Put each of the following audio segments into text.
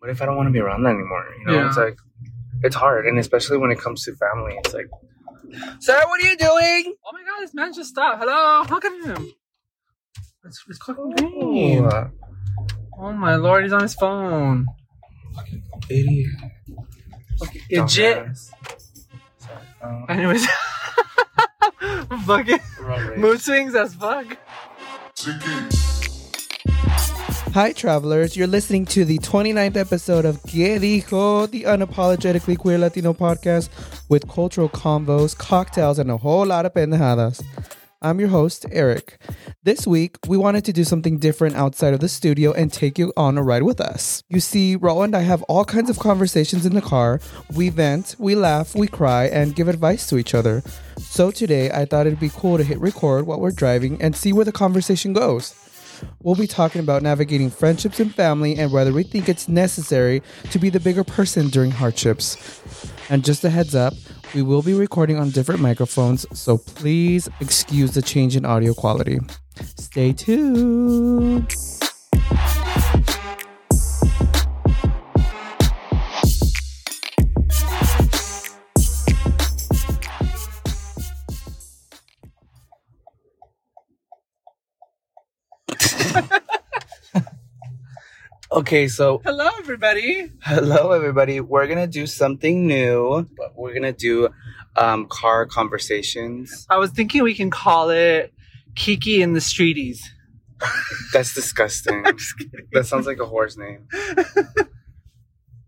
what if I don't want to be around that anymore? You know, Yeah. it's like it's hard, and especially when it comes to family, it's like, sir, what are you doing? Oh my god, this man just stopped. Hello, look at him. It's, it's fucking green. Oh, Oh my lord, he's on his phone. idiot. Legit. Dumbass. Sorry. Um, Anyways, fucking wrong way. mood swings as fuck. Hi, travelers. You're listening to the 29th episode of Que Dijo, the unapologetically queer Latino podcast with cultural convos, cocktails, and a whole lot of pendejadas. I'm your host, Eric. This week, we wanted to do something different outside of the studio and take you on a ride with us. You see, Raul and I have all kinds of conversations in the car. We vent, we laugh, we cry, and give advice to each other. So today, I thought it'd be cool to hit record while we're driving and see where the conversation goes. We'll be talking about navigating friendships and family and whether we think it's necessary to be the bigger person during hardships. And just a heads up, we will be recording on different microphones, so please excuse the change in audio quality. Stay tuned. Okay, so Hello, everybody. hello everybody. We're gonna do something new, but we're gonna do um, car conversations. I was thinking we can call it Kiki in the Streeties. That's disgusting. that sounds like a horse name.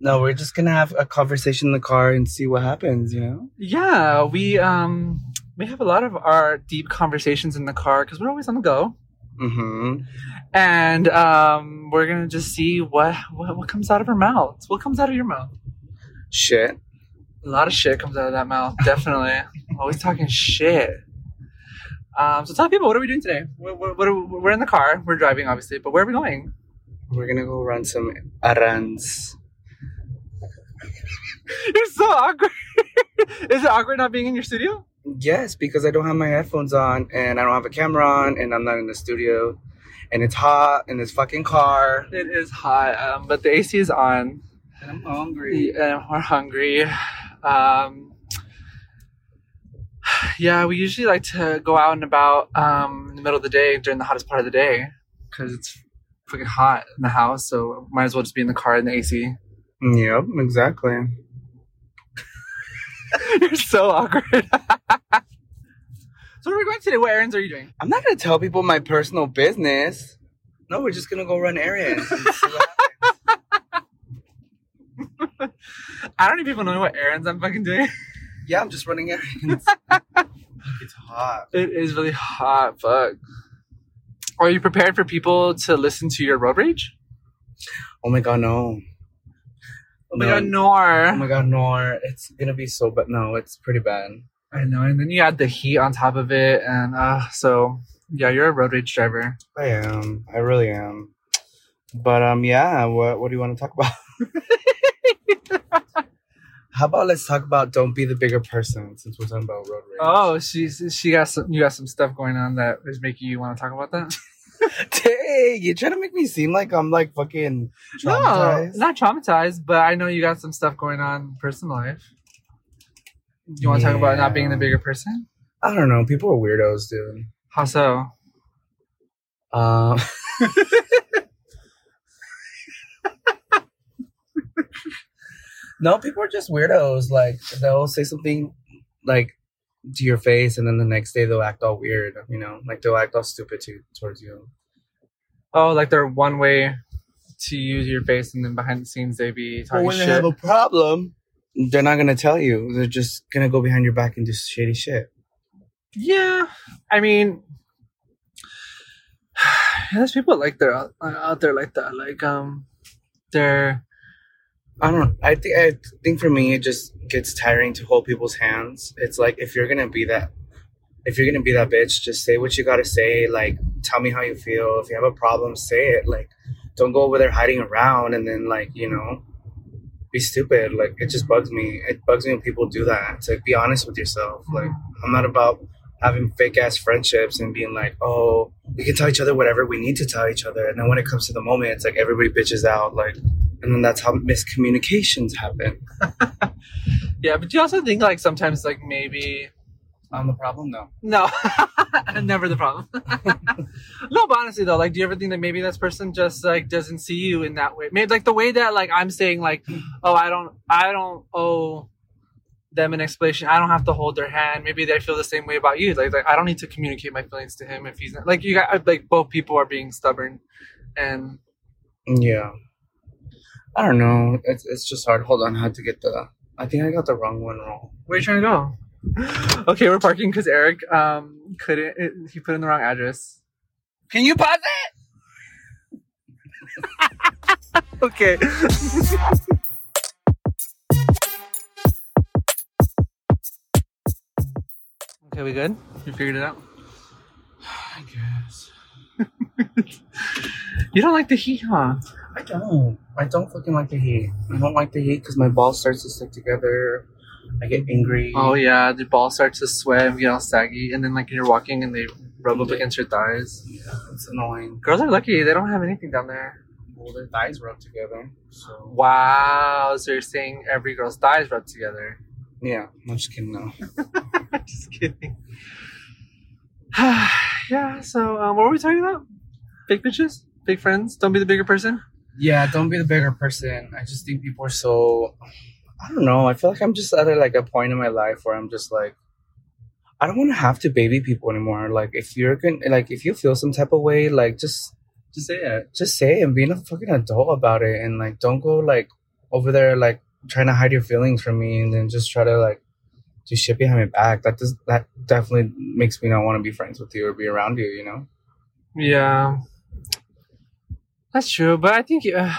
no, we're just gonna have a conversation in the car and see what happens. You know. Yeah, we um we have a lot of our deep conversations in the car because we're always on the go, Mm-hmm. and um we're gonna just see what, what what comes out of her mouth. What comes out of your mouth? Shit. A lot of shit comes out of that mouth. Definitely, always talking shit. Um, so tell people what are we doing today? What, what, what are, we're in the car. We're driving, obviously, but where are we going? We're gonna go run some errands. You're so awkward. Is it awkward not being in your studio? Yes, because I don't have my headphones on and I don't have a camera on and I'm not in the studio and it's hot in this fucking car. It is hot, um, but the AC is on. And I'm hungry. and we're hungry. Um, yeah, we usually like to go out and about um, in the middle of the day during the hottest part of the day because it's freaking hot in the house. So might as well just be in the car in the AC. Yep, exactly. You're so awkward. so where are we going today? What errands are you doing? I'm not gonna tell people my personal business. No, we're just gonna go run errands. and see what. I don't even people know what errands I'm fucking doing. yeah, I'm just running errands. it's hot. It is really hot. Fuck. Are you prepared for people to listen to your road rage? Oh my god, no. Oh my No. god, Nor. Oh my god, no. It's gonna be so bad. No, it's pretty bad. I know, and then you add the heat on top of it, and uh, so yeah, you're a road rage driver. I am. I really am. But um, yeah. What What do you want to talk about? How about let's talk about don't be the bigger person since we're talking about road rage. Oh, she's she got some. You got some stuff going on that is making you want to talk about that. dang! You trying to make me seem like I'm like fucking traumatized? No, not traumatized, but I know you got some stuff going on in personal life. You want to talk about not being the bigger person? I don't know. People are weirdos, dude. How so? Um. no, people are just weirdos. Like they'll say something like to your face, and then the next day they'll act all weird. You know, like they'll act all stupid to towards you. Oh, like they're one way to use your face, and then behind the scenes they be But talking when they have a problem, they're not gonna tell you. They're just gonna go behind your back and do shady shit. Yeah, I mean, there's people like they're out, out there like that. Like um, they're I don't. I think. I think for me, it just gets tiring to hold people's hands. It's like if you're gonna be that, if you're gonna be that bitch, just say what you gotta say. Like, tell me how you feel. If you have a problem, say it. Like, don't go over there hiding around and then like you know, be stupid. Like, it just bugs me. It bugs me when people do that. It's like be honest with yourself. Like, I'm not about having fake ass friendships and being like, oh, we can tell each other whatever we need to tell each other. And then when it comes to the moment, it's like everybody bitches out. Like, and then that's how miscommunications happen. Yeah, but do you also think like sometimes like maybe I'm the problem though. no, never the problem. no, but honestly though, like, do you ever think that maybe this person just like doesn't see you in that way? Maybe like the way that like I'm saying like, oh, I don't, I don't owe them an explanation. I don't have to hold their hand. Maybe they feel the same way about you. Like, like I don't need to communicate my feelings to him if he's not like you got like both people are being stubborn, and Yeah. I don't know. It's it's just hard. Hold on, I had to get the. I think I got the wrong one wrong. where are you trying to go? okay, we're parking because Eric um couldn't. It, he put in the wrong address. Can you pause it? okay. okay, we good? You figured it out? I guess. You don't like the heat, huh? I don't. I don't fucking like the heat. I don't like the heat because my balls starts to stick together. I get angry. Oh yeah, the ball starts to sweat and get all saggy, and then like you're walking and they rub up against your thighs. yeah, it's annoying. Girls are lucky; they don't have anything down there. Well, their thighs rub together. So Wow, so you're saying every girl's thighs rub together? yeah, I'm just kidding now. Just kidding. yeah. So, um, what were we talking about? Big bitches, big friends. Don't be the bigger person. Yeah, don't be the bigger person. I just think people are so. I don't know. I feel like I'm just at a, like a point in my life where I'm just like, I don't want to have to baby people anymore. Like, if you're gonna, like, if you feel some type of way, like, just Just say it. just say it and be a fucking adult about it, and like, don't go like over there like trying to hide your feelings from me, and then just try to like do shit behind my back. That does that definitely makes me not want to be friends with you or be around you. You know. Yeah, that's true. But I think, uh,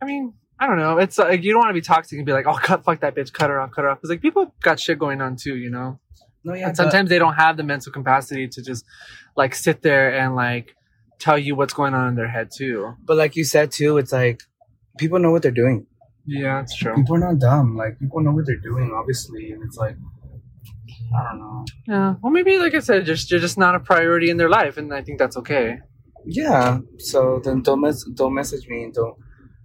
I mean, I don't know. It's like you don't want to be toxic and be like, "Oh, cut, fuck that bitch, cut her off, cut her off." Because like people got shit going on too, you know. No, yeah. and sometimes they don't have the mental capacity to just like sit there and like tell you what's going on in their head too. but like you said too, it's like people know what they're doing. Yeah, that's true. people are not dumb. Like people know what they're doing, obviously, and it's like I don't know. Yeah. Well, maybe like I said, just you're just not a priority in their life, and I think that's okay. Yeah. So then don't mess, don't message me and don't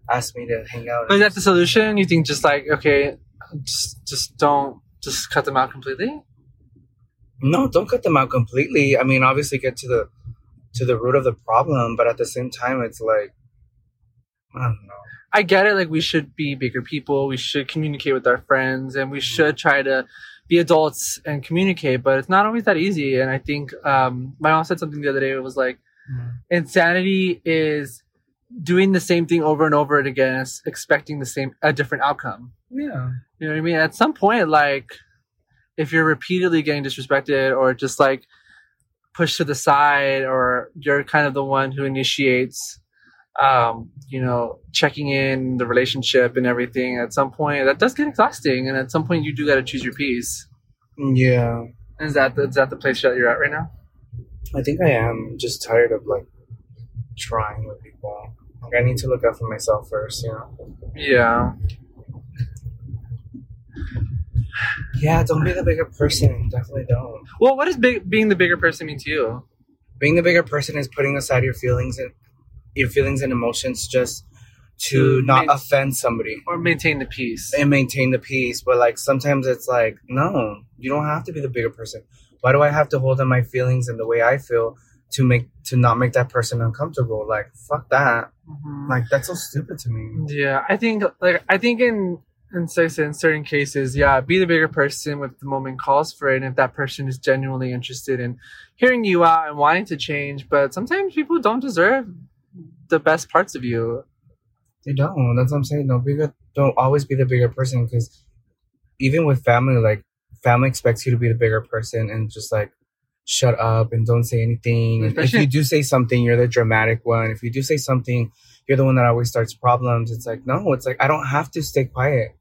ask me to hang out. But is that the solution? You think just like okay, just just don't just cut them out completely? no, don't cut them out completely. I mean, obviously, get to the to the root of the problem, but at the same time, it's like I don't know. I get it. Like we should be bigger people. We should communicate with our friends, and we should try to be adults and communicate. But it's not always that easy. And I think um, my mom said something the other day. It was like insanity is doing the same thing over and over again, expecting the same a different outcome. Yeah. You know what I mean? At some point, like if you're repeatedly getting disrespected or just like pushed to the side, or you're kind of the one who initiates, um, you know, checking in the relationship and everything. At some point, that does get exhausting, and at some point, you do got to choose your peace. Yeah. Is that the, is that the place that you're at right now? I think I am just tired of like trying with people. Like I need to look out for myself first, you know. Yeah. Yeah, don't be the bigger person. Definitely don't. Well, what does big, being the bigger person mean to you? Being the bigger person is putting aside your feelings and your feelings and emotions just to To not main- offend somebody Or maintain the peace? and maintain the peace. But like sometimes it's like, no, you don't have to be the bigger person. Why do I have to hold in my feelings and the way I feel to make to not make that person uncomfortable? Like fuck that. Mhm. Like that's so stupid to me. Yeah, I think like I think in in say- in certain cases, yeah, be the bigger person if the moment calls for it, and if that person is genuinely interested in hearing you out and wanting to change. But sometimes people don't deserve the best parts of you. They don't. That's what I'm saying. Don't be the, don't always be the bigger person because even with family, like family expects you to be the bigger person and just like shut up and don't say anything. And if you do say something, you're the dramatic one. If you do say something, you're the one that always starts problems. It's like no, it's like I don't have to stay quiet.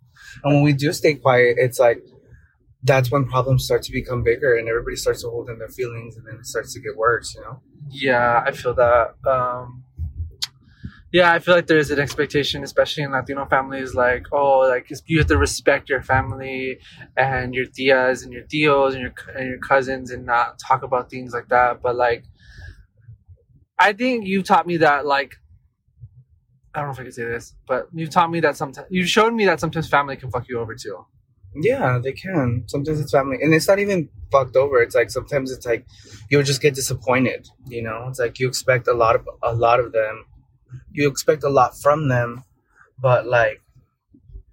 And when we do stay quiet, it's like that's when problems start to become bigger and everybody starts to hold in their feelings and then it starts to get worse. You know. Yeah, I feel that. Um, yeah, I feel like there's an expectation, especially in Latino families, like oh, like you have to respect your family and your tias and your tios and your and your cousins, and not talk about things like that. But like, I think you taught me that like I don't know if I can say this, but you taught me that sometimes you've shown me that sometimes family can fuck you over too. Yeah, they can. Sometimes it's family, and it's not even fucked over. It's like sometimes it's like you'll just get disappointed. You know, it's like you expect a lot of a lot of them. You expect a lot from them, but like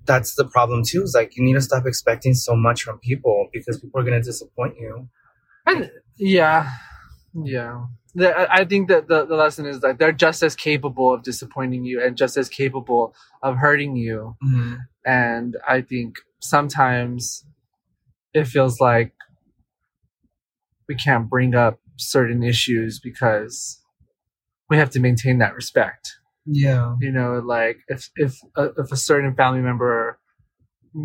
that's the problem too. Is like you need to stop expecting so much from people because people are gonna disappoint you. I, yeah, yeah. I think that the, the lesson is that they're just as capable of disappointing you and just as capable of hurting you. Mm-hmm. And I think sometimes it feels like we can't bring up certain issues because we have to maintain that respect. Yeah. You know, like if if a, if a certain family member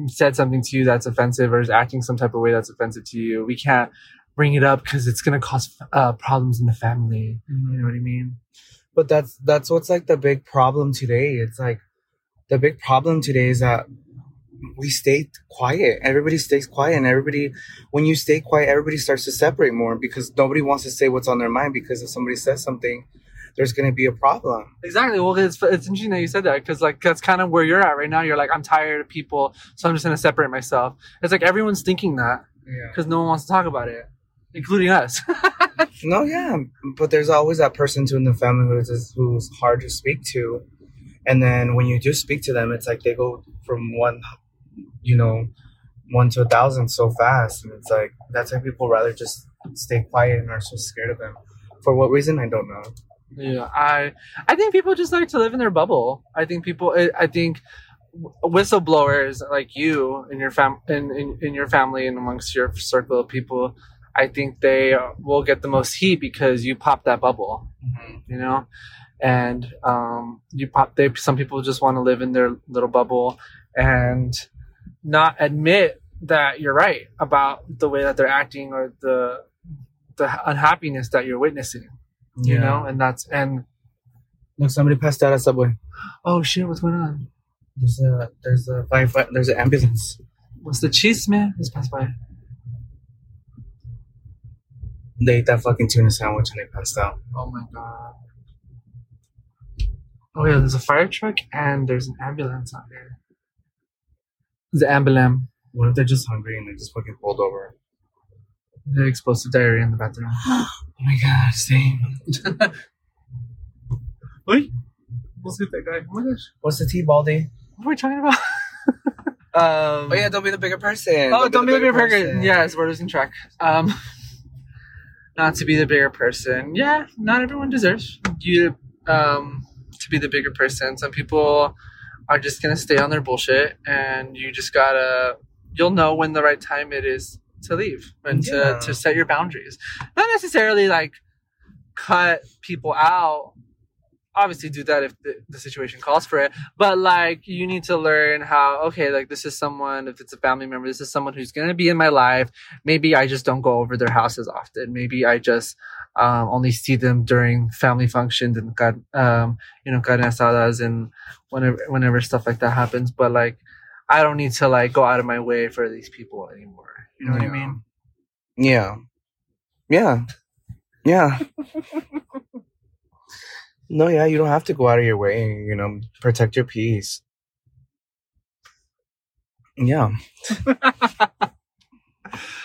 said something to you that's offensive or is acting some type of way that's offensive to you, we can't bring it up because it's going to cause uh, problems in the family. You know what I mean? But that's that's what's like the big problem today. It's like the big problem today is that we stay quiet. Everybody stays quiet, and everybody, when you stay quiet, everybody starts to separate more because nobody wants to say what's on their mind. Because if somebody says something, there's going to be a problem. Exactly. Well, it's it's interesting that you said that because like that's kind of where you're at right now. You're like, I'm tired of people, so I'm just going to separate myself. It's like everyone's thinking that Yeah. because no one wants to talk about it, including us. No, yeah, but there's always that person too in the family who's who's hard to speak to, and then when you do speak to them, it's like they go from one, you know, one to a thousand so fast, and it's like that's why people rather just stay quiet and are so scared of them. For what reason, I don't know. Yeah, I I think people just like to live in their bubble. I think people. I I think whistleblowers like you and your fam in, in in your family and amongst your circle of people. I think they will get the most heat because you pop that bubble, you know, and um, you pop. They some people just want to live in their little bubble and not admit that you're right about the way that they're acting or the the unhappiness that you're witnessing you know and that's and Look, somebody passed out at Subway. oh shit what's going on There's a there's a firefight. There's an ambulance. what's the cheese man just passed by They ate that fucking tuna sandwich and they passed out. oh my god oh yeah there's a fire truck and there's an ambulance out there the ambulance What if they're just hungry and they just fucking pulled over? The explosive diarrhea in the bathroom Oh my god, same. Wait, let's get that guy oh my gosh What's the tea, Baldy? what are we talking about um Oh yeah, don't be the bigger person. Oh, don't be the bigger person. Yes, we're losing track. Um, not to be the bigger person. Yeah, not everyone deserves you um, to be the bigger person. Some people are just gonna stay on their bullshit, and you just gotta. You'll know when the right time it is to leave and Yeah. to to set your boundaries. Not necessarily like cut people out. Obviously, do that if the, the situation calls for it. But like, you need to learn how. Okay, like this is someone. If it's a family member, this is someone who's gonna be in my life. Maybe I just don't go over their house as often. Maybe I just um, only see them during family functions and um, you know carne asadas and whenever whenever stuff like that happens. But like, I don't need to like go out of my way for these people anymore. You know what I mean? Yeah. Yeah. Yeah. no, yeah, you don't have to go out of your way, you know, protect your peace. Yeah.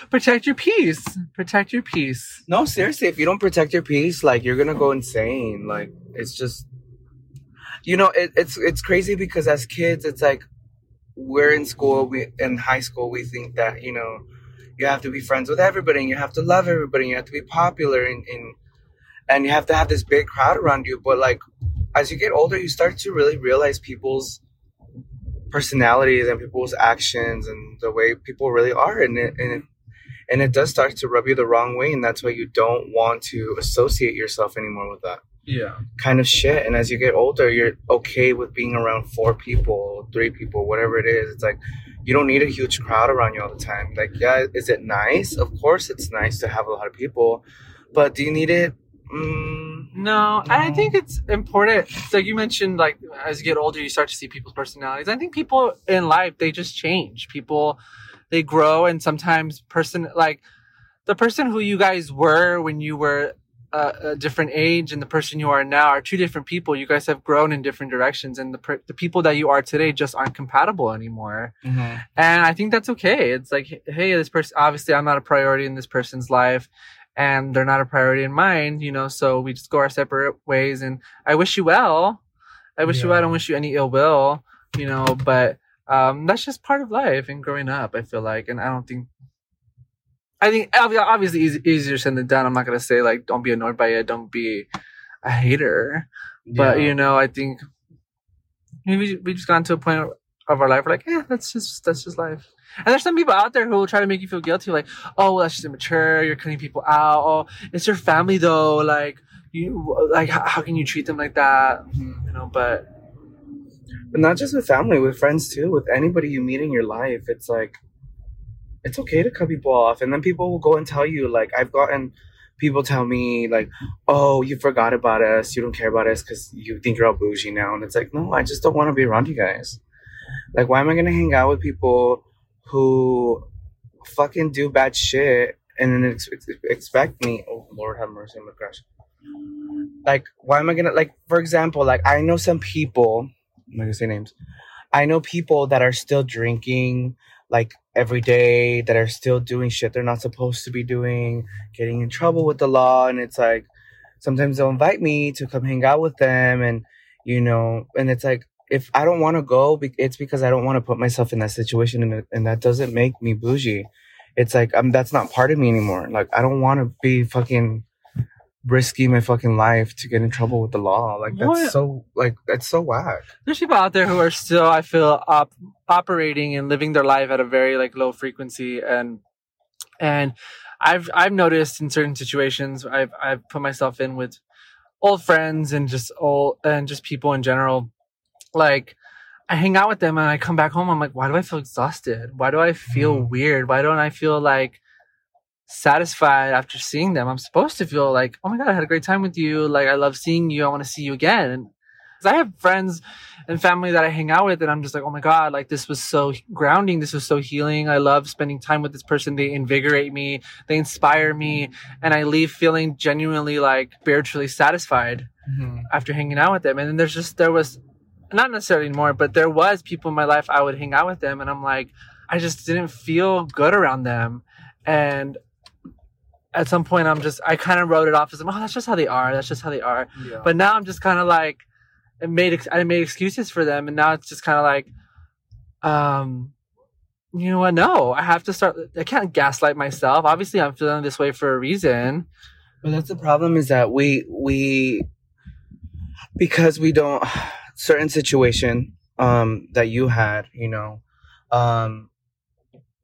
Protect your peace. Protect your peace. No, seriously, if you don't protect your peace, like you're gonna go insane. Like it's just you know, it, it's it's crazy because as kids it's like we're in school, we in high school we think that, you know, you have to be friends with everybody and you have to love everybody and you have to be popular and, and and you have to have this big crowd around you. But like as you get older you start to really realize people's personalities and people's actions and the way people really are and it, and it, and it does start to rub you the wrong way and that's why you don't want to associate yourself anymore with that Yeah. kind of shit and as you get older you're okay with being around four people three people whatever it is it's like you don't need a huge crowd around you all the time like yeah is it nice of course it's nice to have a lot of people but do you need it mm, No, I think it's important. Like you mentioned, like as you get older, you start to see people's personalities. I think people in life they just change. People they grow, and sometimes person like the person who you guys were when you were a, a different age and the person you are now are two different people. You guys have grown in different directions, and the per- the people that you are today just aren't compatible anymore. Mhm. And I think that's okay. It's like, hey, this person obviously I'm not a priority in this person's life, and they're not a priority in mine. You know, so we just go our separate ways. And I wish you well. I wish you well. I don't wish you any ill will. You know, but um, that's just part of life and growing up. I feel like, and I don't think. I think obviously easy, easier said than done. I'm not gonna say like don't be annoyed by it, don't be a hater, but Yeah. you know I think maybe we just gotten to a point of our life where like yeah that's just that's just life. And there's some people out there who will try to make you feel guilty, like oh well, that's just immature. You're cutting people out. Oh, it's your family though. Like you like how, how can you treat them like that? Mm-hmm. You know, but But not just with family, with friends too, with anybody you meet in your life. It's like, it's okay to cut people off. And then people will go and tell you, like, I've gotten people tell me, like, oh, you forgot about us. You don't care about us because you think you're all bougie now. And it's like, no, I just don't want to be around you guys. Like, why am I going to hang out with people who fucking do bad shit and then ex- ex- expect me? Oh, Lord have mercy, I'm going to crash. Like, why am I going to, like, for example, like, I know some people I'm not gonna say names. I know people that are still drinking like every day, that are still doing shit they're not supposed to be doing, getting in trouble with the law, and it's like sometimes they'll invite me to come hang out with them, and you know, and it's like if I don't want to go, it's because I don't want to put myself in that situation, and and that doesn't make me bougie. It's like um, that's not part of me anymore. Like I don't want to be fucking risky my fucking life to get in trouble with the law. Like that's What? so like that's so whack. there's people out there who are still i feel op- operating and living their life at a very like low frequency and and i've i've noticed in certain situations i've i've put myself in with old friends and just old and just people in general like i hang out with them and i come back home i'm like why do i feel exhausted why do i feel Mhm. weird why don't i feel like satisfied after seeing them. I'm supposed to feel like oh my god i had a great time with you. Like i love seeing you. I want to see you again. And 'cause i have friends and family that I hang out with, and I'm just like, oh my god, like this was so grounding, this was so healing. I love spending time with this person. They invigorate me, they inspire me, and I leave feeling genuinely like spiritually satisfied mm-hmm. after hanging out with them. And then there's just there was not necessarily more, but there was people in my life I would hang out with them, and I'm like, I just didn't feel good around them, and at some point I'm just I kind of wrote it off as oh that's just how they are, that's just how they are. Yeah. But now I'm just kind of like, it made I made excuses for them, and now it's just kind of like, um, you know what? No, I have to start. I can't gaslight myself. Obviously, I'm feeling this way for a reason. But that's the problem is that we we because we don't certain situation um that you had, you know, um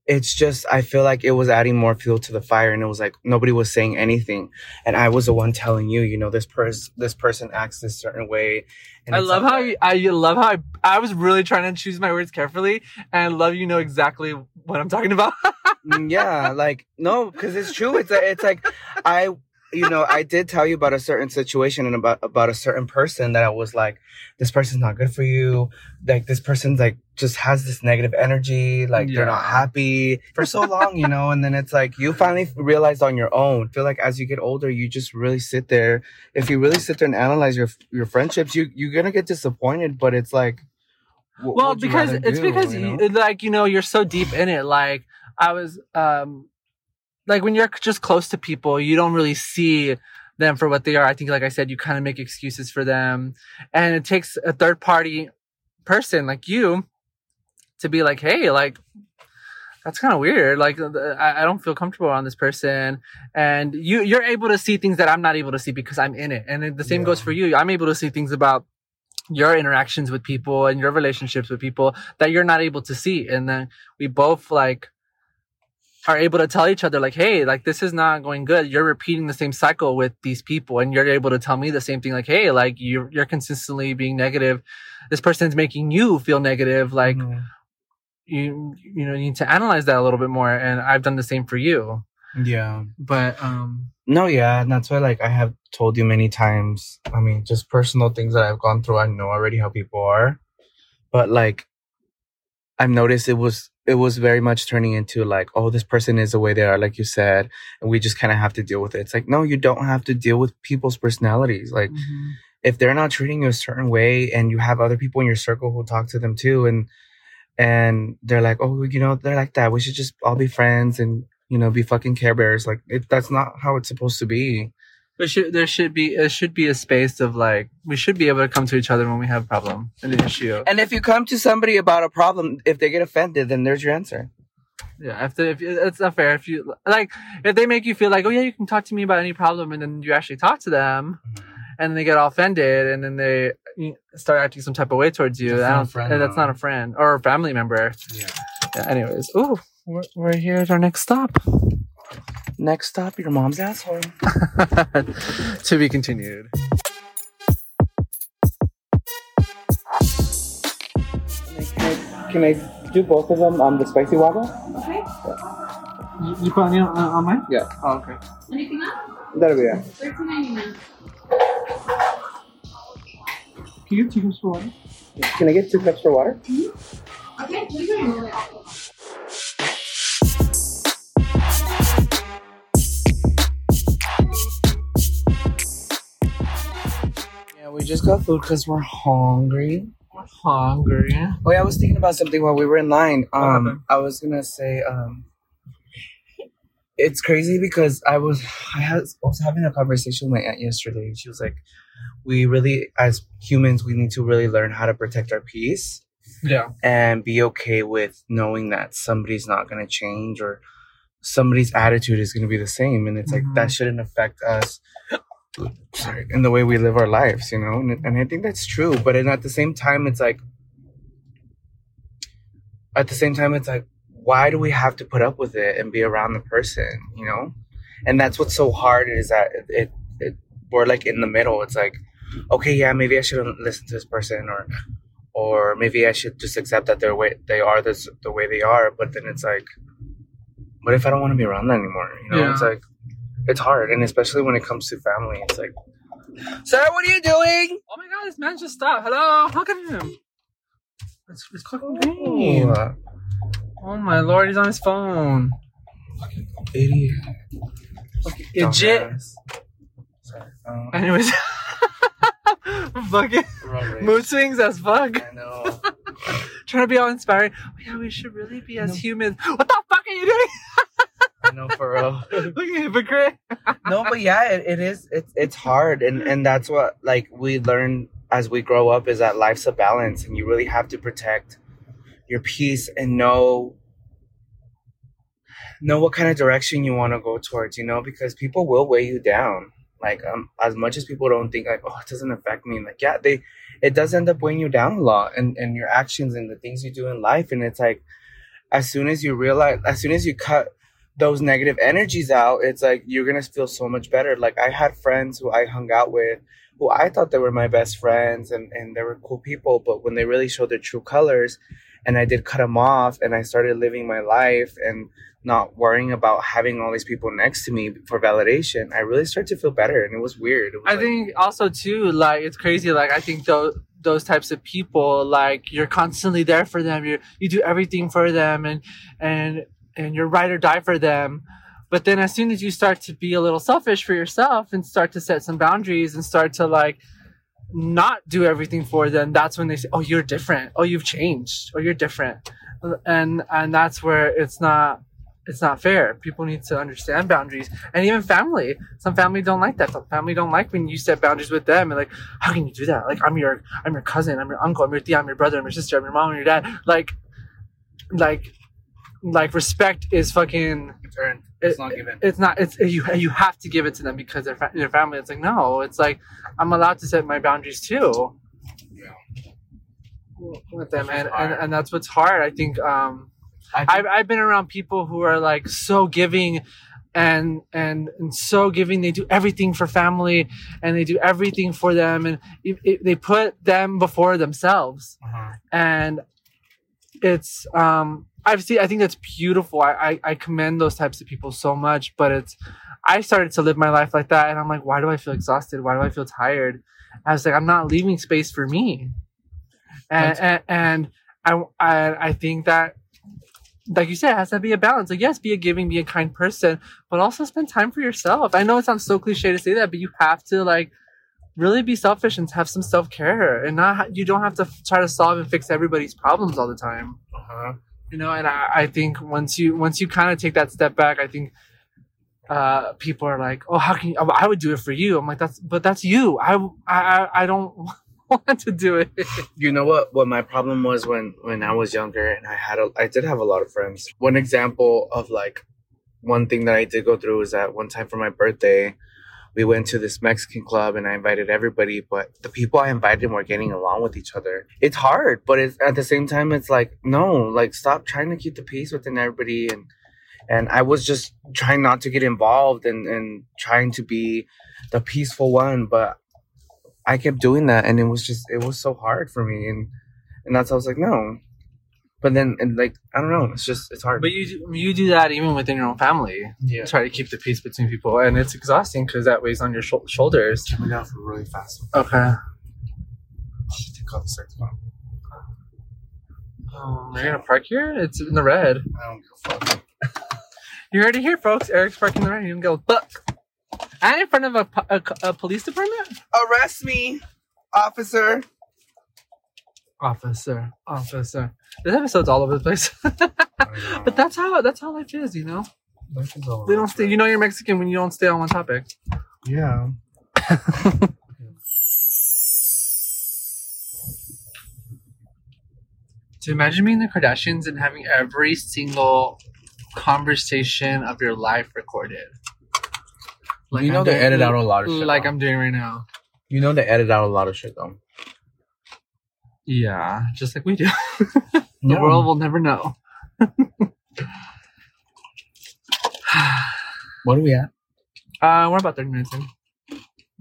it's just I feel like it was adding more fuel to the fire and it was like nobody was saying anything and I was the one telling you, you know, this person this person acts this certain way. And I love like- how you, I you love how I, I was really trying to choose my words carefully, and I love you know exactly what I'm talking about. Mm, yeah like no because it's true it's like, it's like i you know i did tell you about a certain situation and about about a certain person that i was like this person's not good for you like this person's like just has this negative energy like they're not happy for so long you know? And then it's like you finally realize on your own feel like as you get older you just really sit there. If you really sit there and analyze your your friendships you you're gonna get disappointed but it's like wh- well because it's do, because you know? like you know you're so deep in it. Like i was um like when you're just close to people you don't really see them for what they are. I think like i said you kind of make excuses for them. And it takes a third party person like you to be like hey like that's kind of weird. Like uh, I, I don't feel comfortable around this person. And you you're able to see things that i'm not able to see because i'm in it. And the same Yeah. goes for you. I'm able to see things about your interactions with people and your relationships with people that you're not able to see. And then we both like are able to tell each other like hey like this is not going good. You're repeating the same cycle with these people and you're able to tell me the same thing like hey like you're, you're consistently being negative. This person's making you feel negative like Mhm. You you know you need to analyze that a little bit more and i've done the same for you yeah but um No, yeah, and that's why like I have told you many times. I mean, just personal things that I've gone through. I know already how people are, but like, I've noticed it was it was very much turning into like, oh, this person is the way they are, like you said, and we just kind of have to deal with it. It's like, no, you don't have to deal with people's personalities. Like, Mhm. if they're not treating you a certain way, and you have other people in your circle who talk to them too, and and they're like, oh, you know, they're like that. We should just all be friends and you know be fucking care bears. Like, it, that's not how it's supposed to be. There should there should be it should be a space of like we should be able to come to each other when we have a problem and an issue. And if you come to somebody about a problem, if they get offended, then there's your answer. Yeah, if, the, if you- it's not fair if you like if they make you feel like oh yeah you can talk to me about any problem and then you actually talk to them mm-hmm and they get offended and then they start acting some type of way towards you. That's, not a, eh, that's not, a friend or a family member. Yeah. yeah anyways, ooh, we're, we're here at our next stop. Next stop, your mom's asshole. to be continued. Can I do both of them on the spicy waffle? Okay. Yeah. You, you put on, on mine? Yeah. Oh, okay. Anything else? That'll be it. 13.99. Can you get two cups of water? Can I get two cups of water? Mm-hmm. Okay, please remove it. Yeah, we just got food because we're hungry. We're hungry. Wait, I was thinking about something while we were in line. Um, uh-huh. I was gonna say um it's crazy because I was I had, I was having a conversation with my aunt yesterday. and She was like, "We really, as humans, we need to really learn how to protect our peace Yeah. and be okay with knowing that somebody's not gonna change or somebody's attitude is gonna be the same, and it's like Mhm. that shouldn't affect us." Sorry, in the way we live our lives, you know, and, and I think that's true. But then at the same time, it's like at the same time, it's like, why do we have to put up with it and be around the person, you know? And that's what's so hard is that it, it, it we're like in the middle. It's like, okay, yeah, maybe I shouldn't listen to this person, or or maybe I should just accept that they're way they are this the way they are. But then it's like, what if I don't want to be around them anymore? You know, it's like it's hard, and especially when it comes to family, it's like, sir, what are you doing? Oh my god, this man just stopped. Hello, look at him. It's, it's green. Oh, my lord, he's on his phone. idiot. Legit. Dumbass. Sorry. Um, Anyways, fucking mood swings as fuck. I know. Trying to be all inspiring. Oh, yeah, we should really be as humans. What the fuck are you doing? I know for real. Look at hypocrite. no, but yeah, it, it is. It's it's hard, and and that's what like we learn as we grow up is that life's a balance, and you really have to protect your peace and know know what kind of direction you want to go towards. You know, because people will weigh you down. Like um, as much as people don't think like, oh, it doesn't affect me. Like yeah, they it does end up weighing you down a lot, and and your actions and the things you do in life, and it's like as soon as you realize, as soon as you cut those negative energies out, it's like you're gonna feel so much better. Like I had friends who I hung out with who I thought they were my best friends and, and they were cool people, but when they really showed their true colors and I did cut them off and I started living my life and not worrying about having all these people next to me for validation, I really started to feel better and it was weird. It was I like- think also too, like it's crazy. Like I think those those types of people, like you're constantly there for them. You you do everything for them, and and and you're ride or die for them. But then as soon as you start to be a little selfish for yourself and start to set some boundaries and start to like not do everything for them, that's when they say, "Oh, you're different. Oh, you've changed. Oh, you're different." And and that's where it's not it's not fair. People need to understand boundaries, and even family. Some family don't like that. Some family don't like when you set boundaries with them, and like, how can you do that? Like, I'm your, I'm your cousin, I'm your uncle, I'm your tia, I'm your brother, I'm your sister, I'm your mom, I'm your dad. Like, like, like respect is fucking. it's earned. It's not given. It's not. It's you. You have to give it to them because they're fa- your family. It's like no. It's like I'm allowed to set my boundaries too. With them, and, and and that's what's hard. I think. um I I've, I've been around people who are like so giving and, and and so giving they do everything for family and they do everything for them and it, it- they put them before themselves uh-huh. and it's um i've seen i think that's beautiful I, I i commend those types of people so much but it's i started to live my life like that and i'm like why do i feel exhausted why do i feel tired i was like i'm not leaving space for me and and, and I, I I think that like you said, it has to be a balance. Like yes, be a giving, be a kind person, but also spend time for yourself. I know it sounds so cliche to say that, but you have to like really be selfish and have some self care, and not you don't have to try to solve and fix everybody's problems all the time. Uh-huh. You know, and I, I think once you once you kind of take that step back, I think uh people are like, oh, how can you? I would do it for you. I'm like, that's but that's you. I I I don't want to do it. You know what? What my problem was when when I was younger, and I had a, I did have a lot of friends. One example of like one thing that I did go through is that one time for my birthday, we went to this Mexican club, and I invited everybody, but the people I invited were getting along with each other. It's hard, but it's at the same time, it's like no, like stop trying to keep the peace within everybody, and and I was just trying not to get involved and and trying to be the peaceful one, but I kept doing that, and it was just it was so hard for me, and and that's I was like no, but then and like I don't know, it's just it's hard. But you do- you do that even within your own family. yeah, Try to keep the peace between people, and it's exhausting because that weighs on your shou- shoulders. coming down for really fast. Okay. Take off the search bar. Um, we're gonna park here. It's in the red. I don't give a fuck. You heard it here, folks. Eric's parking in the red. You can go buck. And in front of a, a, a police department. Arrest me, officer. Officer, officer. This episode's all over the place. but that's how that's how life is, you know. They don't stay. You know, you're Mexican when you don't stay on one topic. Yeah. So imagine being the Kardashians and having every single conversation of your life recorded. Like you know I'm they doing- edit out a lot of shit. Like though. I'm doing right now. You know they edit out a lot of shit though. Yeah, just like we do. the world will never know. What are we at? Uh, we're about 30 minutes in.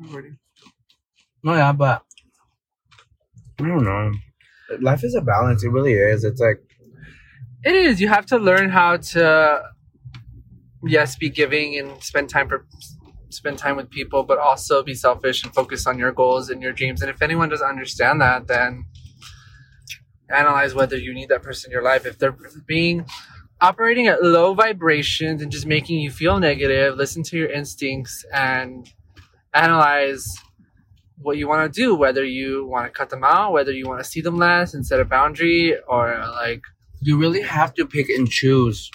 Already. No, yeah, but I don't know. Life is a balance. It really is. It's like It is. You have to learn how to, yes, be giving and spend time for spend time with people, but also be selfish and focus on your goals and your dreams. And if anyone doesn't understand that, then analyze whether you need that person in your life. If they're being operating at low vibrations and just making you feel negative, listen to your instincts and analyze what you want to do. Whether you want to cut them out, whether you want to see them less and set a boundary, or like you really have to pick and choose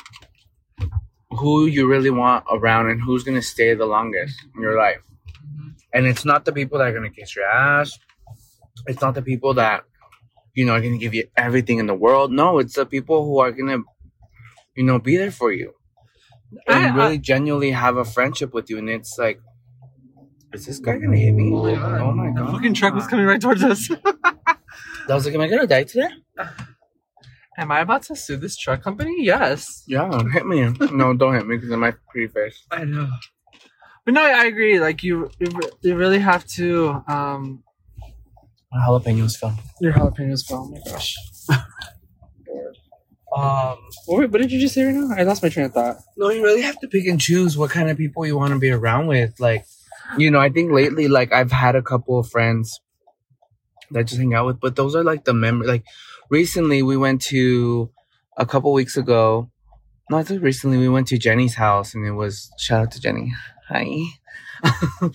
who you really want around and who's gonna stay the longest in your life. Mm-hmm. And it's not the people that are gonna kiss your ass. It's not the people that you know are gonna give you everything in the world. No, it's the people who are gonna, you know, be there for you and I- I- really genuinely have a friendship with you. And it's like, is this guy gonna hit me? Oh my god. Oh my The god! fucking truck was coming right towards us. I was like, am I gonna die today? Am I about to sue this truck company? Yes. Yeah, hit me. No, don't hit me because of my pretty face. I know. But no, I agree. Like you, you, you really have to. Um, My jalapenos fell. your jalapenos fell. Oh my gosh. um, what, what did you just say right now? I lost my train of thought. No, you really have to pick and choose what kind of people you want to be around with. Like, you know, I think lately, like, I've had a couple of friends that I just hang out with, but those are like the member. Like, recently we went to a couple weeks ago. No, I think recently we went to Jenny's house, and it was shout out to Jenny. Hi.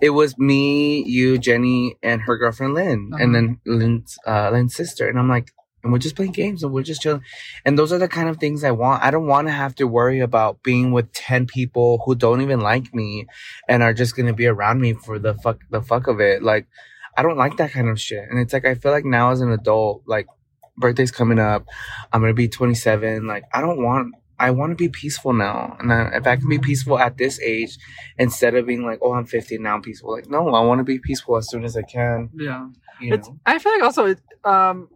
it was me, you, Jenny, and her girlfriend Lynn, Uh-huh. and then Lynn's uh, Lynn's sister. And I'm like, and we're just playing games, and we're just chilling. And those are the kind of things I want. I don't want to have to worry about being with 10 people who don't even like me and are just going to be around me for the fuck, the fuck of it. Like, I don't like that kind of shit. And it's like, I feel like now as an adult, like, birthday's coming up. I'm going to be 27. Like, I don't want, I want to be peaceful now. And I, if I can be peaceful at this age instead of being like, oh, I'm 50 now I'm peaceful. Like, no, I want to be peaceful as soon as I can. Yeah. You It's. know? I feel like also it. Um,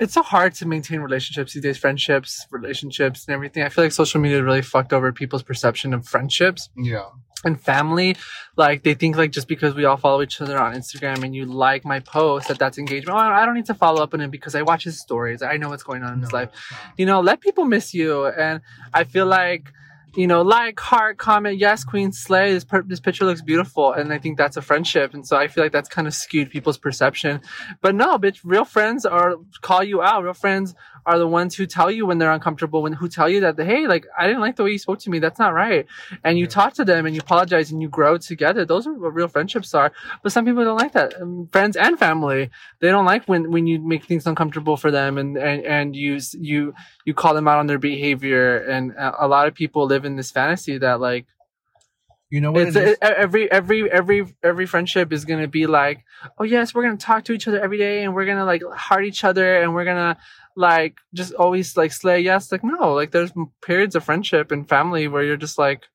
it's so hard to maintain relationships these days, friendships, relationships, and everything. I feel like social media really fucked over people's perception of friendships. Yeah. and family like they think like just because we all follow each other on instagram and you like my post that that's engagement oh, i don't need to follow up on him because i watch his stories i know what's going on in his life you know let people miss you and i feel like you know, like, heart, comment, yes, queen, slay. This per- this picture looks beautiful, and I think that's a friendship. And so I feel like that's kind of skewed people's perception. But no, bitch, real friends are call you out. Real friends are the ones who tell you when they're uncomfortable, when who tell you that, hey, like, I didn't like the way you spoke to me. That's not right. And you Yeah. talk to them and you apologize and you grow together. Those are what real friendships are. But some people don't like that. Um, friends and family, they don't like when when you make things uncomfortable for them and and and you you you call them out on their behavior. And a a lot of people live in this fantasy that like You know what? it's it every every every every friendship is gonna be like, oh yes, we're gonna talk to each other every day, and we're gonna like heart each other, and we're gonna like just always like slay. Yes, like no, like there's periods of friendship and family where you're just like,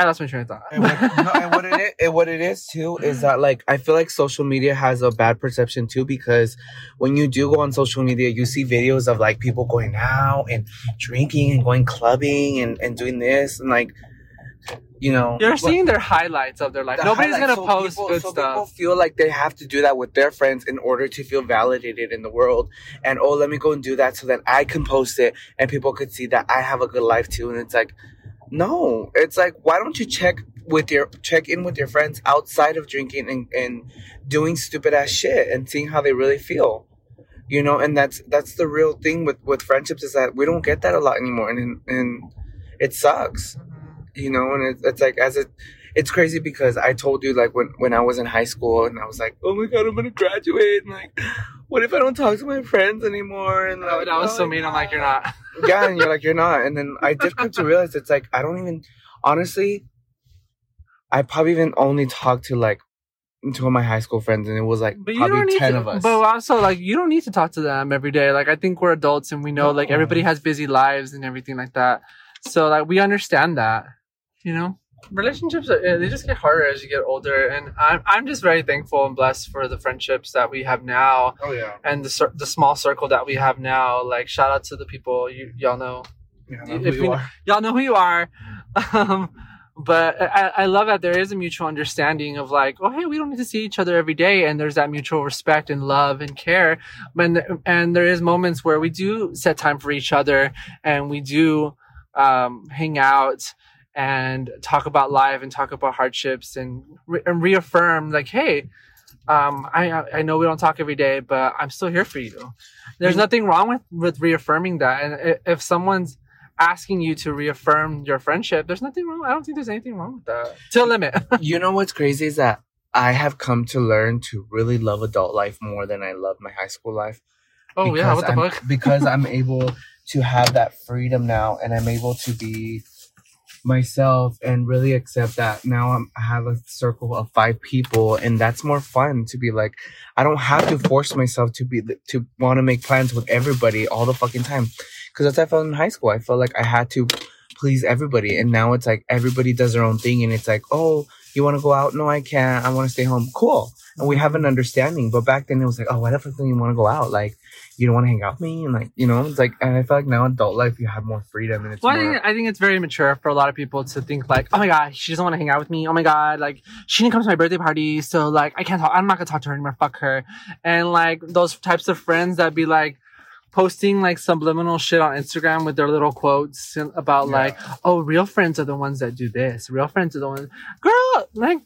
I lost my train of thought. And what, no, and what it is, and what it is too is that like I feel like social media has a bad perception too because when you do go on social media, you see videos of like people going out and drinking and going clubbing and, and doing this and like you know You're but seeing their highlights of their life. the Nobody's highlights, gonna so post people- good so People stuff. feel like they have to do that with their friends in order to feel validated in the world. And oh, let me go and do that so that I can post it and people could see that I have a good life too. And it's like, no, it's like, why don't you check with your check in with your friends outside of drinking and, and doing stupid ass shit and seeing how they really feel. You know, and that's that's the real thing with with friendships is that we don't get that a lot anymore, and and it sucks mm-hmm. you know and it's, it's like as it it's crazy because i told you like when when i was in high school and i was like oh my god i'm gonna graduate and like what if i don't talk to my friends anymore and Oh, that was oh so mean. I'm like, you're not. yeah, and you're like, you're not. And then I did come to realize it's like I don't even honestly I probably even only talked to like two of my high school friends and it was like But you don't probably need ten to, of us. But also, like, you don't need to talk to them every day. Like, I think we're adults and we know, like, everybody has busy lives and everything like that. So, like, we understand that, you know? Relationships, are, eh, they just get harder as you get older. And I'm, I'm just very thankful and blessed for the friendships that we have now oh yeah. and the, the small circle that we have now. Like, shout out to the people you, y'all know yeah know If who you- you are. y'all know who you are. Um, but I, I love that there is a mutual understanding of like, oh, hey, we don't need to see each other every day, and there's that mutual respect and love and care. And and there is moments where we do set time for each other, and we do um, hang out and talk about life and talk about hardships and, re- and reaffirm like, hey. Um, I I know we don't talk every day, but I'm still here for you. There's nothing wrong with with reaffirming that, and if someone's asking you to reaffirm your friendship, there's nothing wrong. I don't think there's anything wrong with that. To a limit. you know what's crazy is that I have come to learn to really love adult life more than I love my high school life. oh yeah, what the I'm, fuck? because I'm able to have that freedom now, and I'm able to be myself and really accept that now I'm, I have a circle of five people, and that's more fun to be like. I don't have to force myself to be to want to make plans with everybody all the fucking time, because that's how I felt in high school. I felt like I had to please everybody, and now it's like everybody does their own thing, and it's like, oh, you want to go out? No, I can't. I want to stay home. Cool. And we have an mm-hmm. understanding. But back then it was like, oh, why the fuck do you want to go out? Like, you don't want to hang out with me? And like, you know, it's like, and I feel like now adult life, you have more freedom and it's Well, I think I think it's very mature for a lot of people to think like, oh my god, she doesn't want to hang out with me. Oh my god, like she didn't come to my birthday party, so like I can't talk. I'm not gonna talk to her anymore. Fuck her. And like those types of friends that be like posting like subliminal shit on Instagram with their little quotes about Yeah. like, oh, real friends are the ones that do this. Real friends are the ones. Girl, like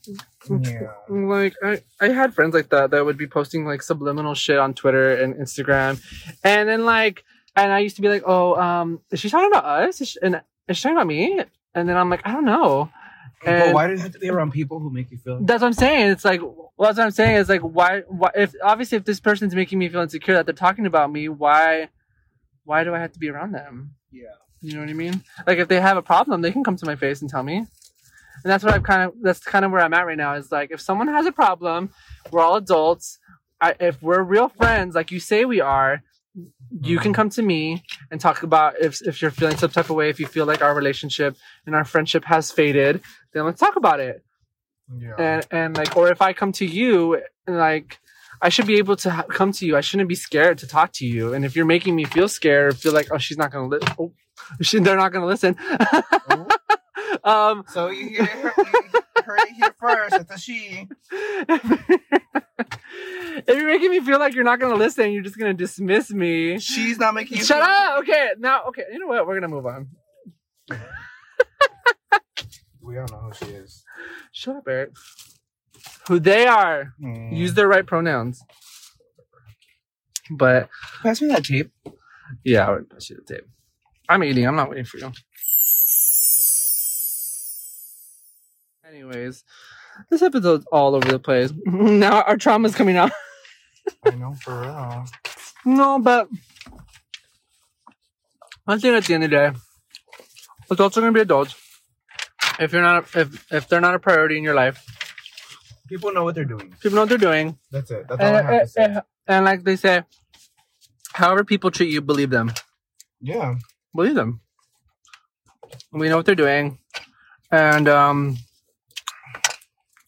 yeah. like I, I had friends like that that would be posting like subliminal shit on Twitter and Instagram, and then like, and I used to be like, oh, um, is she talking about us? Is she, and is she talking about me? And then I'm like, I don't know. But And why do you have to be around people who make you feel? that's what I'm saying. It's like, well, that's what I'm saying. Is like, why, why, if obviously if this person's making me feel insecure that they're talking about me, why, why do I have to be around them? Yeah. You know what I mean? Like if they have a problem, they can come to my face and tell me. And that's what I've kind of that's kind of where I'm at right now. Is like if someone has a problem, we're all adults. I, if we're real friends, like you say we are, you can come to me and talk about if if you're feeling some type of way. If you feel like our relationship and our friendship has faded, then let's talk about it. Yeah. And and like, or if I come to you, like. I should be able to ha- come to you. I shouldn't be scared to talk to you. And if you're making me feel scared, feel like, oh, she's not gonna listen. Oh, she, they're not gonna listen. um, so you hear, you heard it here first. It's a she. if you're making me feel like you're not gonna listen, you're just gonna dismiss me. She's not making you Shut feel- up. Okay, now, okay. You know what? We're gonna move on. we all know who she is. Shut up, Eric. Who they are. Mm. Use their right pronouns. But Pass me that tape. yeah, I would pass you the tape. I'm eating. I'm not waiting for you. Anyways, this episode's all over the place. now our trauma's coming out. I know for real. No, but I think at the end of the day, adults are gonna be adults. If you're not, if if they're not a priority in your life, People know what they're doing. people know what they're doing, That's it. That's all I and, have to say. and- and like they say, however people treat you, believe them. Yeah. Believe them. We know what they're doing, and um,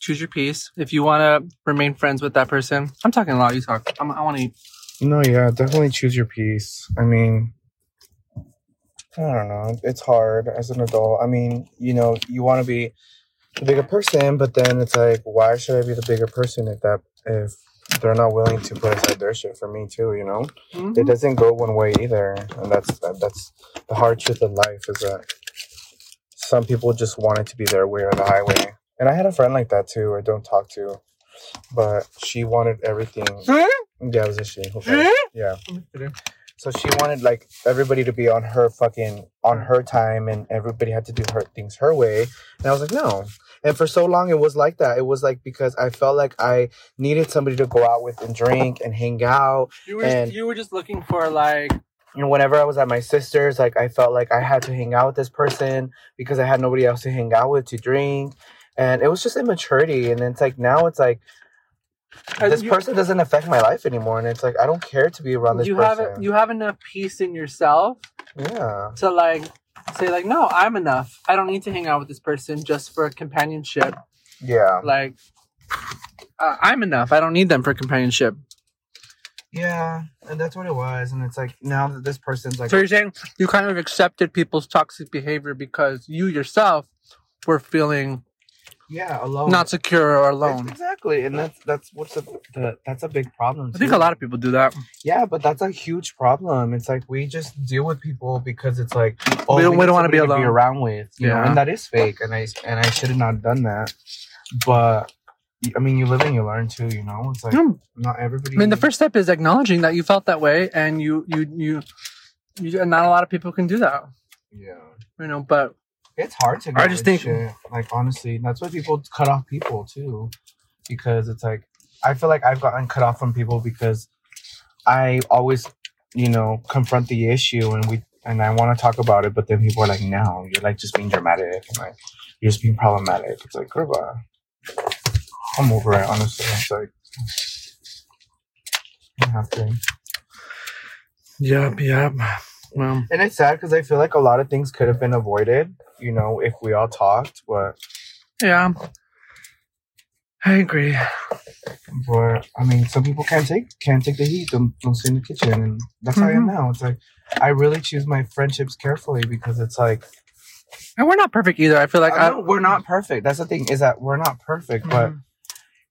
choose your peace. If you want to remain friends with that person, I'm talking a lot. You talk. I'm, I want to eat. No, yeah, definitely choose your peace. I mean, I don't know. It's hard as an adult. I mean, you know, you want to be the bigger person, but then it's like, why should I be the bigger person if that if they're not willing to put aside their shit for me too? You know, Mhm. it doesn't go one way either, and that's that's the hard truth of life is that some people just want it to be their way or the highway. And I had a friend like that too. I don't talk to, but she wanted everything. Yeah, it was a she. Okay. Yeah. So she wanted like everybody to be on her fucking on her time and everybody had to do her things her way. And I was like, no. And for so long it was like that. It was like because I felt like I needed somebody to go out with and drink and hang out. You were And- you were just looking for like And whenever I was at my sister's, like I felt like I had to hang out with this person because I had nobody else to hang out with to drink. And it was just immaturity. And it's like now it's like this you- person doesn't affect my life anymore. And it's like I don't care to be around this you person. have you have enough peace in yourself yeah. to like say like no i'm enough i don't need to hang out with this person just for companionship Yeah. like uh, i'm enough i don't need them for companionship Yeah, and that's what it was. And it's like now that this person's like, so you're saying you kind of accepted people's toxic behavior because you yourself were feeling yeah, alone, not secure or alone Exactly, and that's that's what's a the, that's a big problem. i think a lot of people do that Yeah, but that's a huge problem. It's like we just deal with people because it's like oh, We don't- don't wanna be somebody alone. around with, you know, Yeah. and that is fake, and I and I should have not done that. But I mean, you live and you learn too, you know. It's like Hmm. not everybody. i mean the first step is acknowledging that you felt that way and you you you, you and not a lot of people can do that yeah, you know but it's hard to. I just think- shit. like honestly, that's why people cut off people too, because it's like I feel like I've gotten cut off from people because I always, you know, confront the issue and we and I want to talk about it, but then people are like, "No, you're like just being dramatic and like you're just being problematic." It's like, uh, I'm over it. Honestly, it's like I have to. yep yep well And it's sad because I feel like a lot of things could have been avoided, you know, if we all talked. But yeah i agree But I mean, some people can't take can't take the heat. Don't don't stay in the kitchen, and that's how I am now. It's like I really choose my friendships carefully because it's like and we're not perfect either i feel like I I, we're not perfect. That's the thing is that we're not perfect, but Mhm.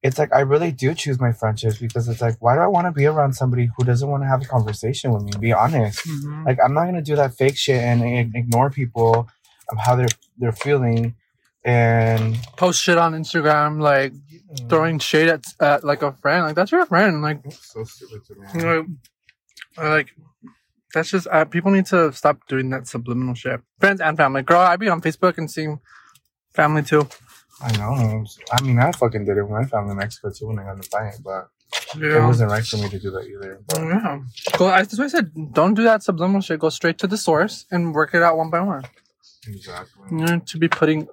it's like I really do choose my friendships because it's like why do I want to be around somebody who doesn't want to have a conversation with me? Be honest. Mhm. Like I'm not gonna do that fake shit and ig- ignore people how they're they're feeling and post shit on Instagram, like throwing shade at, at like a friend. Like that's your friend. Like, so stupid to me. you know, like that's just uh, people need to stop doing that subliminal shit. Friends and family. Girl, I be on Facebook and seeing family too. I know. I mean, I fucking did it with my family in Mexico too when I got in the fight, but it wasn't right for me to do that either. But Yeah. Go. That's why I said don't do that subliminal shit. Go straight to the source and work it out one by one. Exactly. Know, to be putting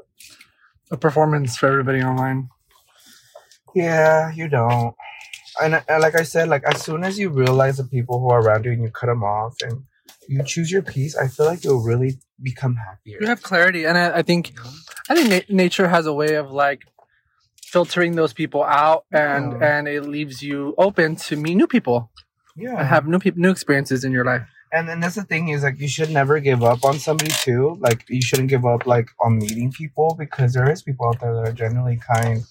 a performance for everybody online. Yeah, you don't. And, and like I said, like as soon as you realize the people who are around you and you cut them off and you choose your peace, I feel like you'll really become happier. You have clarity, and I, I think, I think na- nature has a way of like filtering those people out, and Yeah. and it leaves you open to meet new people yeah. and have new people, new experiences in your life. And then that's the thing is like you should never give up on somebody too. Like you shouldn't give up like on meeting people because there is people out there that are generally kind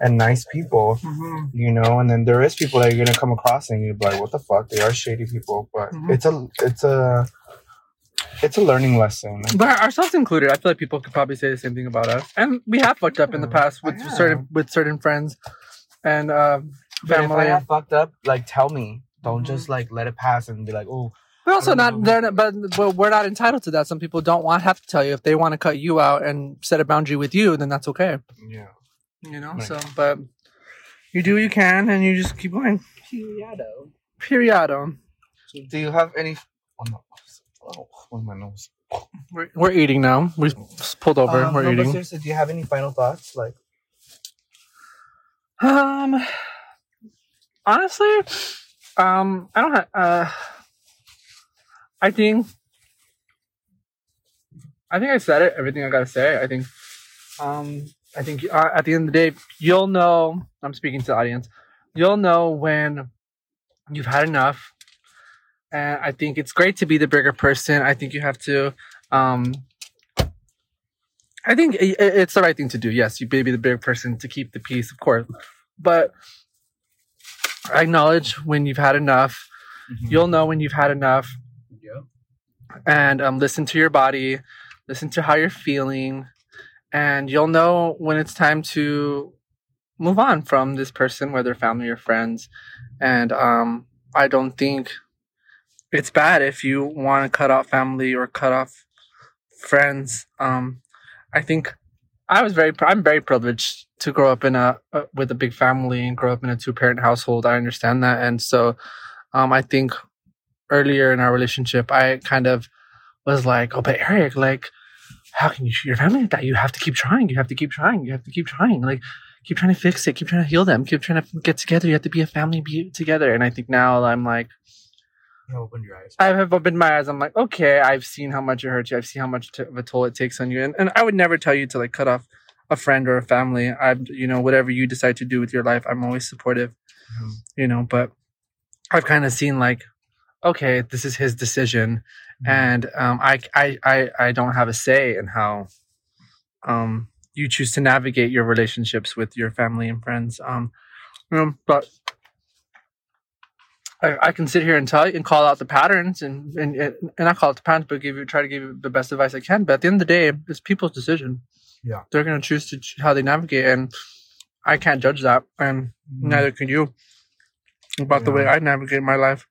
and nice people. you know and then there is people that you're gonna come across and you're like what the fuck they are shady people but Mhm. it's a it's a it's a learning lesson. But ourselves included, I feel like people could probably say the same thing about us, and we have fucked up in the past with certain with certain friends and um, But if I family. have fucked up, like tell me. Don't Mhm. just like let it pass and be like, oh, We're also don't not know. they're not, but, but we're not entitled to that. Some people don't want have to tell you if they want to cut you out and set a boundary with you, then that's okay. yeah. You know. Right. So, but you do what you can, and you just keep going. Period. Periodo. Do you have any? Oh no! Oh, on my nose. We're, we're eating now. We pulled over. Um, we're no, but eating. seriously, do you have any final thoughts? Like, Um, honestly, um, I don't have. Uh, I think. I think I said it. Everything I gotta say. I think. Um, I think uh, at the end of the day, you'll know. I'm speaking to the audience. You'll know when you've had enough, and I think it's great to be the bigger person. I think you have to. Um, I think i- i- it's the right thing to do. Yes, you be the bigger person to keep the peace, of course. But I acknowledge when you've had enough. You'll know when you've had enough. Yep. And um, listen to your body, listen to how you're feeling, and you'll know when it's time to move on from this person, whether family or friends. And um, I don't think it's bad if you want to cut off family or cut off friends. Um, I think I was very, I'm very privileged to grow up in a, uh, with a big family and grow up in a two parent household. I understand that. And so, um, I think earlier in our relationship, I kind of was like, oh, but Eric, like, how can you treat your family like that? You have to keep trying. You have to keep trying. You have to keep trying. Like, keep trying to fix it. Keep trying to heal them. Keep trying to get together. You have to be a family, be together. And I think now I'm like, you open your eyes. I have opened my eyes. I'm like, okay, I've seen how much it hurts you. I've seen how much t- of a toll it takes on you. And, and I would never tell you to like cut off a friend or a family. I'm, you know, whatever you decide to do with your life, I'm always supportive, Mhm. you know, but I've kind of seen like, okay, this is his decision. And, um, I, I, I, I don't have a say in how, um, you choose to navigate your relationships with your family and friends. Um, you know, but I, I can sit here and tell you and call out the patterns and and and not call it the patterns, but give you try to give you the best advice I can. But at the end of the day, it's people's decision. Yeah. they're gonna choose to ch- how they navigate, and I can't judge that, and neither can you about the way I navigate my life.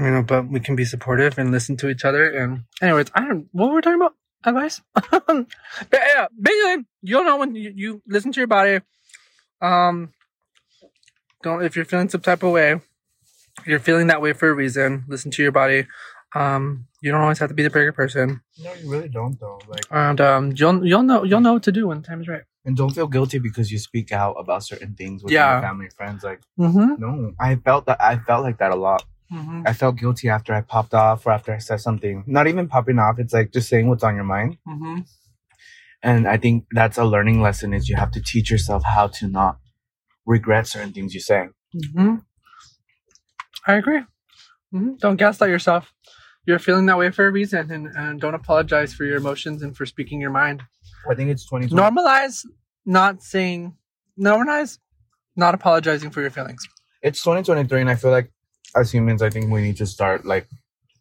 You know, but we can be supportive and listen to each other. And anyways, I don't. What were we talking about? Advice. but yeah, basically, you'll know when you, you listen to your body. Um, don't if you're feeling some type of way, you're feeling that way for a reason. Listen to your body. Um, you don't always have to be the bigger person, No, you really don't though. Like, and um, you'll you'll know you'll know what to do when the time is right. and don't feel guilty because you speak out about certain things with Yeah. your family friends. Like, Mm-hmm. no, I felt that. I felt like that a lot. Mm-hmm. I felt guilty after I popped off or after I said something. Not even popping off. It's like just saying what's on your mind. Mm-hmm. And I think that's a learning lesson is you have to teach yourself how to not regret certain things you say. Mm-hmm. I agree. hmm Don't gaslight yourself. You're feeling that way for a reason, and, and don't apologize for your emotions and for speaking your mind. I think it's 2020. Normalize not saying, normalize not apologizing for your feelings. It's 2023 and I feel like as humans, I think we need to start like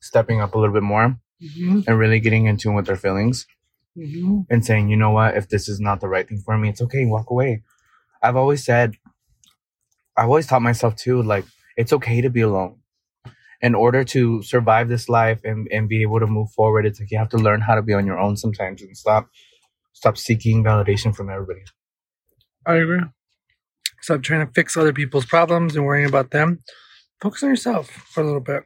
stepping up a little bit more Mm-hmm. and really getting in tune with our feelings Mm-hmm. and saying, you know what, if this is not the right thing for me, it's okay, walk away. I've always said, I've always taught myself too, like, it's okay to be alone. In order to survive this life and, and be able to move forward, it's like you have to learn how to be on your own sometimes and stop stop seeking validation from everybody. I agree. Stop trying to fix other people's problems and worrying about them. Focus on yourself for a little bit.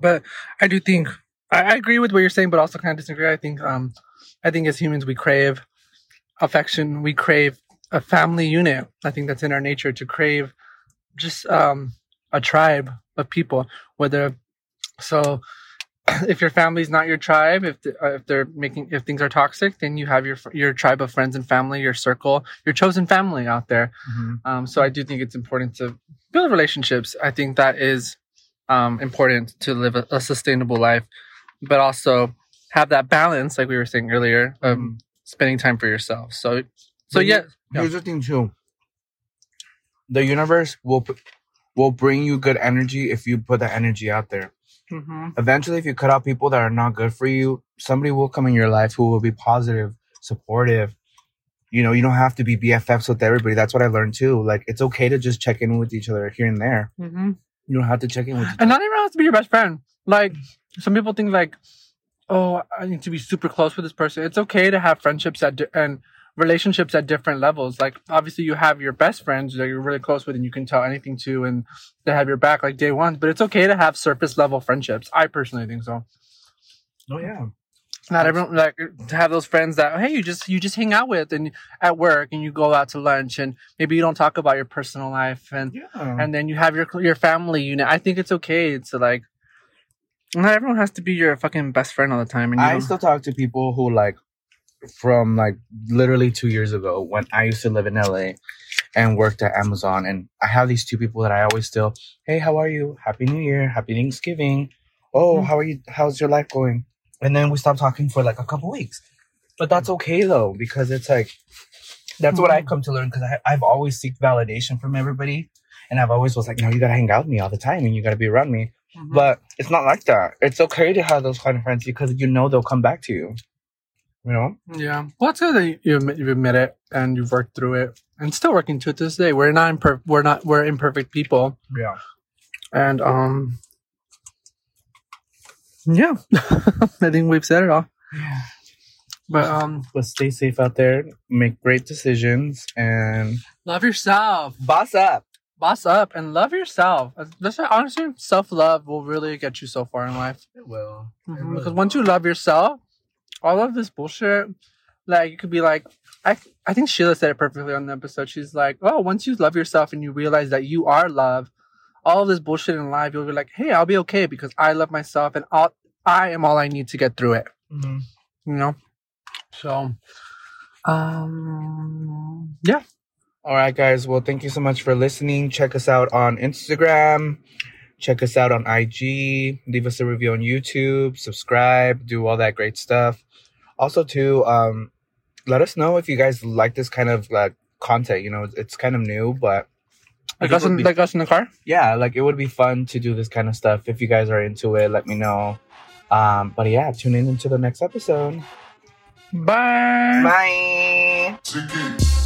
But I do think I, I agree with what you're saying, but also kind of disagree. I think um I think as humans we crave affection, we crave a family unit. I think that's in our nature to crave just um a tribe of people. Whether so if your family's not your tribe, if the, uh, if they're making if things are toxic, then you have your your tribe of friends and family, your circle, your chosen family out there. Um, so I do think it's important to build relationships. I think that is um, important to live a, a sustainable life, but also have that balance, like we were saying earlier, of Mhm. spending time for yourself. So, so But yeah, Here's the thing too. The universe will will bring you good energy if you put that energy out there. Hmm Eventually, if you cut out people that are not good for you, somebody will come in your life who will be positive, supportive. You know, you don't have to be BFFs with everybody. That's what I learned too. Like, it's okay to just check in with each other here and there. hmm You don't have to check in with each And not even has to be your best friend. Like some people think like, oh, I need to be super close with this person. It's okay to have friendships at di- and relationships at different levels. Like obviously you have your best friends that you're really close with and you can tell anything to and they have your back like day one. But it's okay to have surface level friendships. I personally think so. Oh yeah. Not everyone like to have those friends that hey you just you just hang out with and at work and you go out to lunch and maybe you don't talk about your personal life and Yeah. and then you have your your family unit. I think it's okay to like. Not everyone has to be your fucking best friend all the time. And you I still talk to people who like from like literally two years ago when I used to live in LA and worked at Amazon. And I have these two people that I always still, hey, how are you? Happy New Year. Happy Thanksgiving. Oh, Mhm. how are you? How's your life going? And then we stopped talking for like a couple weeks. But that's okay though, because it's like, that's what I Mhm. come to learn because I've always seek validation from everybody. And I've always was like, no, you gotta hang out with me all the time and you gotta be around me. Mhm. But it's not like that. It's okay to have those kind of friends because you know they'll come back to you. You know? yeah, well, it's good that you- you admit, it and you've worked through it and still working to it to this day. We're not imper- we're not we're imperfect people, Yeah. and um, yeah, I think we've said it all. Yeah. But um, But stay safe out there, make great decisions, and love yourself, boss up. boss up, and love yourself. That's honestly, self love will really get you so far in life. It will. Mhm, Because once you love yourself, all of this bullshit, like you could be like, I I think Sheila said it perfectly on the episode. She's like, oh, once you love yourself and you realize that you are love, all of this bullshit in life, you'll be like, hey, I'll be okay because I love myself and all, I am all I need to get through it. Mm-hmm. You know, so um, yeah, All right, guys. Well, thank you so much for listening. Check us out on Instagram. Check us out on IG. Leave us a review on YouTube. Subscribe. Do all that great stuff. Also, too, um, let us know if you guys like this kind of like content. You know, it's kind of new, but like us, in, be- like us in the car. yeah, like it would be fun to do this kind of stuff. If you guys are into it, let me know. Um, but yeah, tune in into the next episode. Bye. Bye. Chicken.